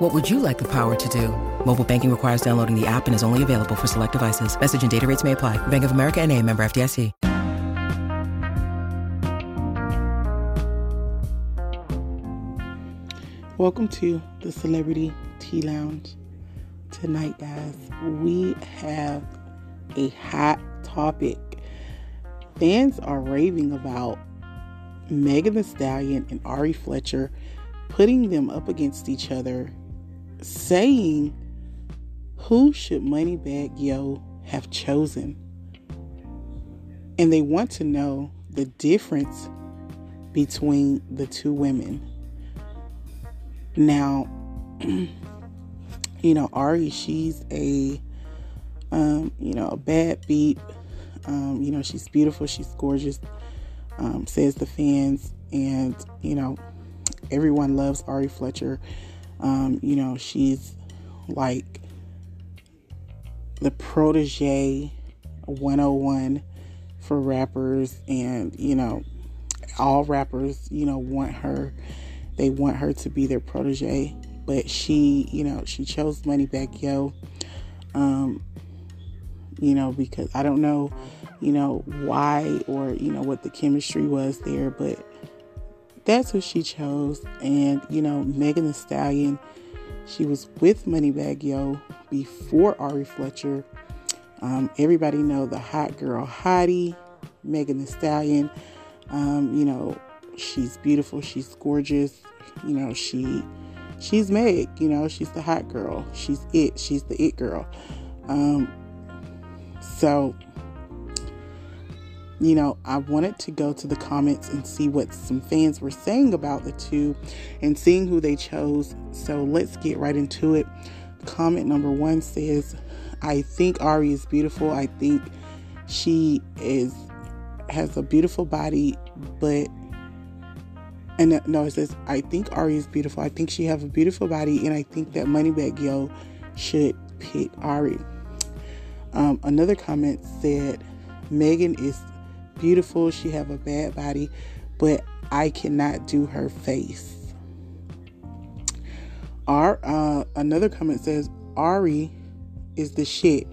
What would you like the power to do? Mobile banking requires downloading the app and is only available for select devices. Message and data rates may apply. Bank of America and a member FDIC. Welcome to the Celebrity Tea Lounge. Tonight, guys, we have a hot topic. Fans are raving about Megan Thee Stallion and Ari Fletcher putting them up against each other, saying, Who should Moneybagg Yo have chosen? And they want to know the difference between the two women. Now, you know, Ari, she's a, um, you know, a bad beat. Um, you know, she's beautiful, she's gorgeous, um, says the fans, and you know, everyone loves Ari Fletcher. Um, you know, she's like the protege 101 for rappers, and you know, all rappers, you know, want her. They want her to be their protege, but she, you know, she chose Moneybagg Yo. Um, you know, because I don't know, you know, why or, you know, what the chemistry was there, but that's who she chose. And, you know, Megan Thee Stallion, she was with Moneybagg Yo before Ari Fletcher. Um, everybody know the hot girl hottie, Megan Thee Stallion. Um, you know, she's beautiful, she's gorgeous. You know, she she's Meg, you know, she's the hot girl. She's it, she's the it girl. Um, so you know, I wanted to go to the comments and see what some fans were saying about the two and seeing who they chose. So let's get right into it. Comment number one says, I think Ari is beautiful. I think she is has a beautiful body, but and no, it says I think Ari is beautiful. I think she have a beautiful body, and I think that Moneybagg Yo should pick Ari. Um, another comment said Megan is beautiful. She have a bad body, but I cannot do her face. Our uh, another comment says Ari is the shit.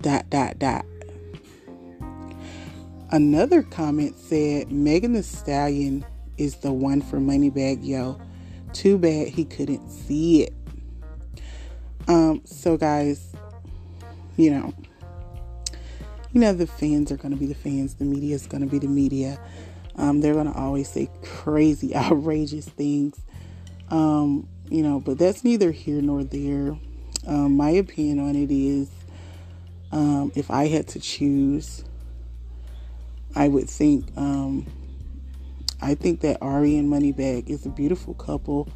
Dot dot dot. Another comment said Megan Thee Stallion is the one for Moneybagg Yo. Too bad he couldn't see it. Um, so guys, you know, you know the fans are gonna be the fans, the media is gonna be the media. Um, they're gonna always say crazy, outrageous things. Um, you know, but that's neither here nor there. Um, my opinion on it is um, if I had to choose, I would think um, I think that Ari and Moneybagg is a beautiful couple.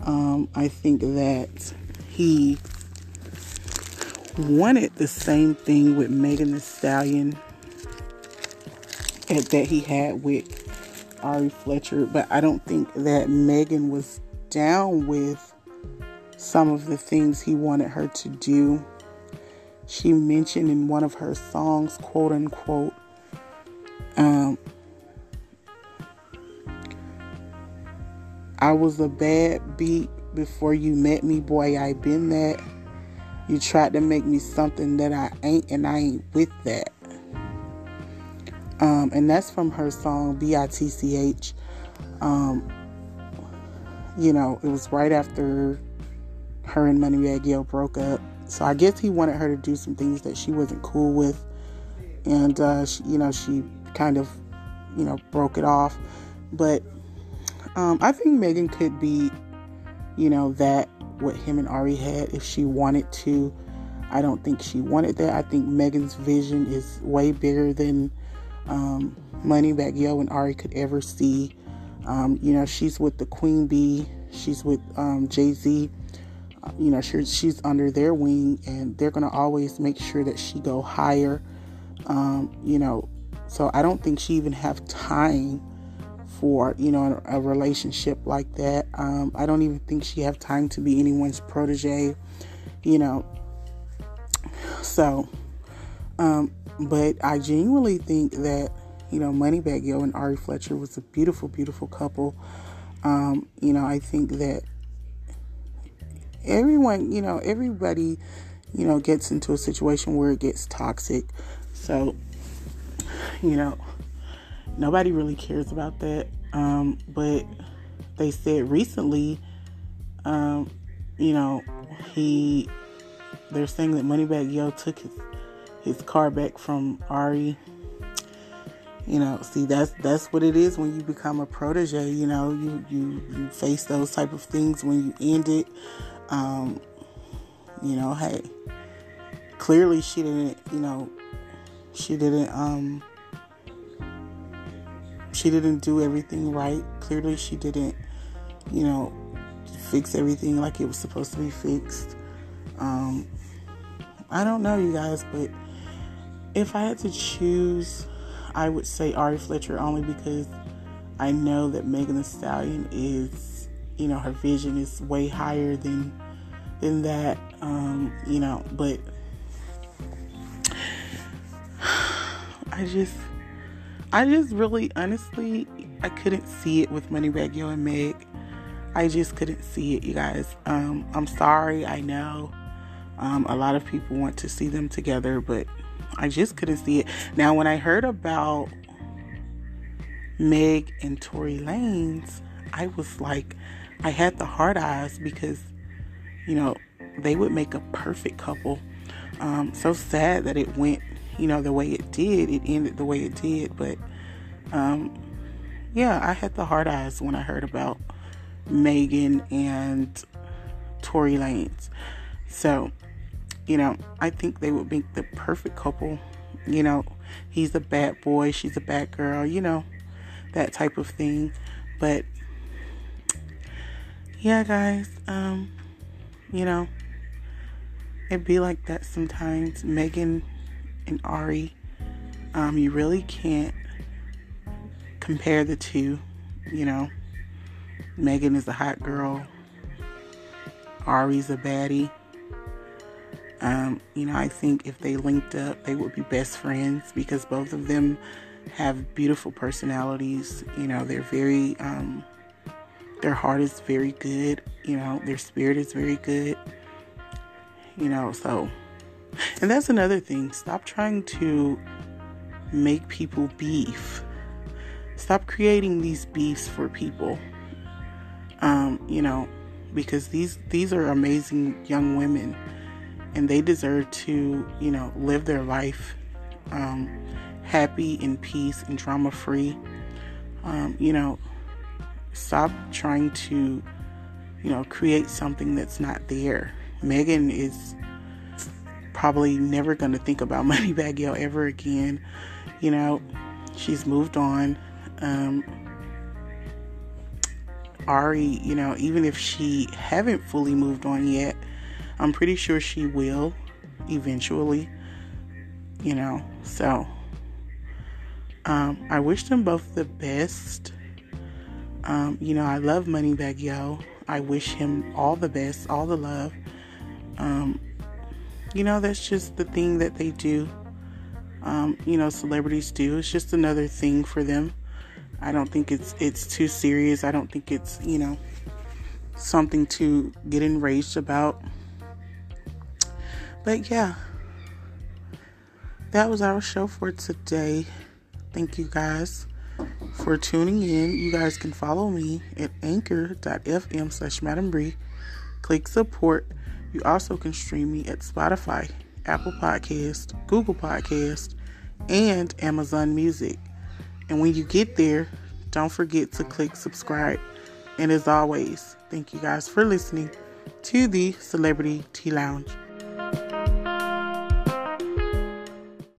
Um, I think that he wanted the same thing with Megan Thee Stallion that he had with Ari Fletcher, but I don't think that Megan was down with some of the things he wanted her to do. She mentioned in one of her songs, quote unquote, um, I was a bad beat before you met me, boy. I been that. You tried to make me something that I ain't, and I ain't with that. Um, and that's from her song B I T C H. Um, you know, it was right after her and Moneybagg Yo broke up. So I guess he wanted her to do some things that she wasn't cool with, and uh, she, you know, she kind of, you know, broke it off. But um, I think Megan could be, you know, that what him and Ari had if she wanted to. I don't think she wanted that. I think Megan's vision is way bigger than um, Moneybagg Yo and Ari could ever see. Um, you know, she's with the Queen Bee. She's with um, Jay Z. Uh, you know, she, she's under their wing, and they're gonna always make sure that she go higher. Um, you know, so I don't think she even have time for you know a, relationship like that. Um, I don't even think she have time to be anyone's protege. You know, so. Um, but I genuinely think that you know Moneybagg Yo and Ari Fletcher was a beautiful, beautiful couple. Um, you know, I think that everyone, you know, everybody, you know, gets into a situation where it gets toxic. So, you know, nobody really cares about that. Um, but they said recently, um, you know, he, they're saying that Moneybagg Yo took his his car back from Ari. You know, see that's that's what it is when you become a protege. You know, you you you face those type of things when you end it. Um, you know, hey, clearly she didn't. You know, she didn't. Um, she didn't do everything right. Clearly, she didn't. You know, fix everything like it was supposed to be fixed. Um, I don't know, you guys, but if I had to choose, I would say Ari Fletcher only because I know that Megan Thee Stallion is, you know, her vision is way higher than than that. Um, you know, but I just I just really honestly I couldn't see it with Moneybagg Yo and Meg. I just couldn't see it, you guys. Um, I'm sorry, I know. Um, a lot of people want to see them together, but I just couldn't see it. Now, when I heard about Meg and Tory Lanez, I was like, I had the hard eyes because, you know, they would make a perfect couple. Um, so sad that it went, you know, the way it did. It ended the way it did. But, um, yeah, I had the hard eyes when I heard about Megan and Tory Lanez. So, you know, I think they would make the perfect couple. You know, he's a bad boy, she's a bad girl, you know, that type of thing. But yeah, guys, um, you know, it'd be like that sometimes. Megan and Ari, um, you really can't compare the two, you know. Megan is a hot girl. Ari's a baddie. Um, you know, I think if they linked up, they would be best friends because both of them have beautiful personalities. You know, they're very, um, their heart is very good. You know, their spirit is very good. You know, so, and that's another thing. Stop trying to make people beef. Stop creating these beefs for people. Um, you know, because these these are amazing young women and they deserve to, you know, live their life um, happy in peace and drama free. Um, you know, stop trying to, you know, create something that's not there. Megan is probably never going to think about Moneybagg Yo ever again. You know, she's moved on. Um, Ari, you know, even if she haven't fully moved on yet, I'm pretty sure she will eventually, you know. So, um, I wish them both the best. Um, you know, I love Moneybagg Yo. I wish him all the best, all the love. Um, you know, that's just the thing that they do. Um, you know, celebrities do. It's just another thing for them. I don't think it's it's too serious. I don't think it's, you know, something to get enraged about. But yeah. That was our show for today. Thank you guys for tuning in. You guys can follow me at anchor.fm slash Madam Brie. Click support. You also can stream me at Spotify, Apple Podcast, Google Podcast, and Amazon Music. And when you get there, don't forget to click subscribe. And as always, thank you guys for listening to the Celebrity Tea Lounge.